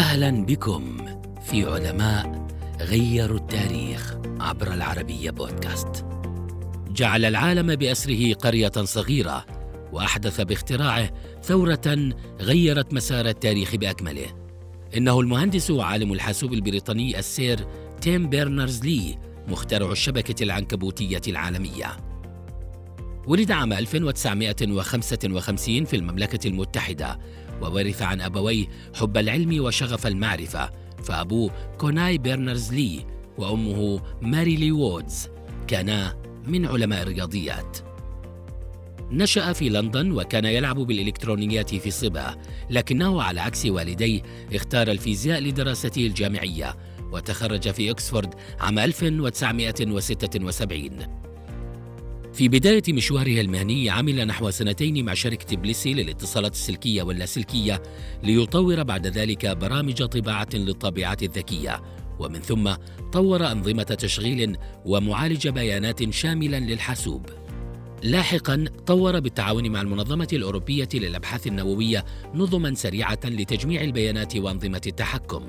أهلا بكم في علماء غيروا التاريخ عبر العربية بودكاست. جعل العالم بأسره قرية صغيرة وأحدث باختراعه ثورة غيرت مسار التاريخ بأكمله. إنه المهندس وعالم الحاسوب البريطاني السير تيم بيرنرز لي مخترع الشبكة العنكبوتية العالمية. ولد عام 1955 في المملكة المتحدة وورث عن أبويه حب العلم وشغف المعرفة فأبوه كونواي بيرنرز لي وأمه ماري لي وودز كانا من علماء الرياضيات. نشأ في لندن وكان يلعب بالإلكترونيات في صباه لكنه على عكس والديه اختار الفيزياء لدراسته الجامعية وتخرج في أكسفورد عام 1976 في بداية مشواره المهني عمل نحو سنتين مع شركة بليسي للاتصالات السلكية واللاسلكية ليطور بعد ذلك برامج طباعة للطابعات الذكية. ومن ثم طور أنظمة تشغيل ومعالج بيانات شاملا للحاسوب. لاحقا طور بالتعاون مع المنظمة الأوروبية للأبحاث النووية نظما سريعة لتجميع البيانات وأنظمة التحكم.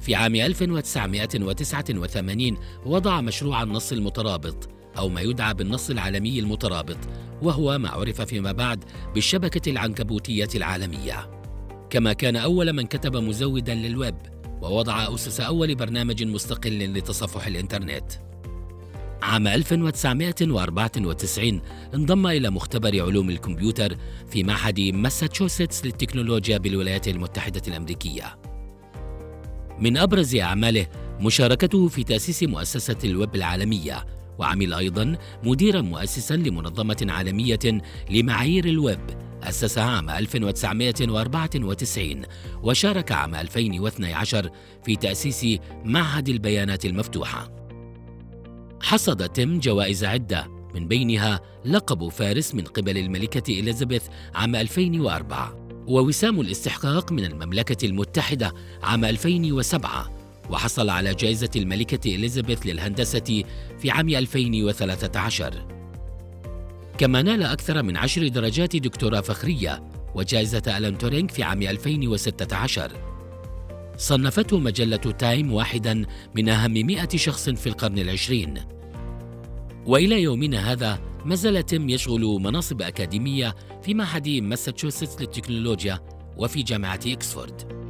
في عام 1989 وضع مشروع النص المترابط أو ما يدعى بالنص العالمي المترابط وهو ما عرف فيما بعد بالشبكة العنكبوتية العالمية. كما كان أول من كتب مزودا للويب ووضع أسس أول برنامج مستقل لتصفح الإنترنت. عام 1994 انضم إلى مختبر علوم الكمبيوتر في معهد ماساتشوستس للتكنولوجيا بالولايات المتحدة الأمريكية. من أبرز أعماله مشاركته في تأسيس مؤسسة الويب العالمية وعمل أيضا مديرا مؤسسا لمنظمة عالمية لمعايير الويب أسسها عام 1994 وشارك عام 2012 في تأسيس معهد البيانات المفتوحة. حصد تيم جوائز عدة من بينها لقب فارس من قبل الملكة إليزابيث عام 2004 ووسام الاستحقاق من المملكة المتحدة عام 2007 وحصل على جائزة الملكة إليزابيث للهندسة في عام 2013 كما نال أكثر من عشر درجات دكتوراه فخرية وجائزة ألان تورينغ في عام 2016 صنفته مجلة تايم واحدا من أهم مئة شخص في القرن العشرين. وإلى يومنا هذا ما زال تيم يشغل مناصب أكاديمية في معهد ماساتشوستس للتكنولوجيا وفي جامعة إكسفورد.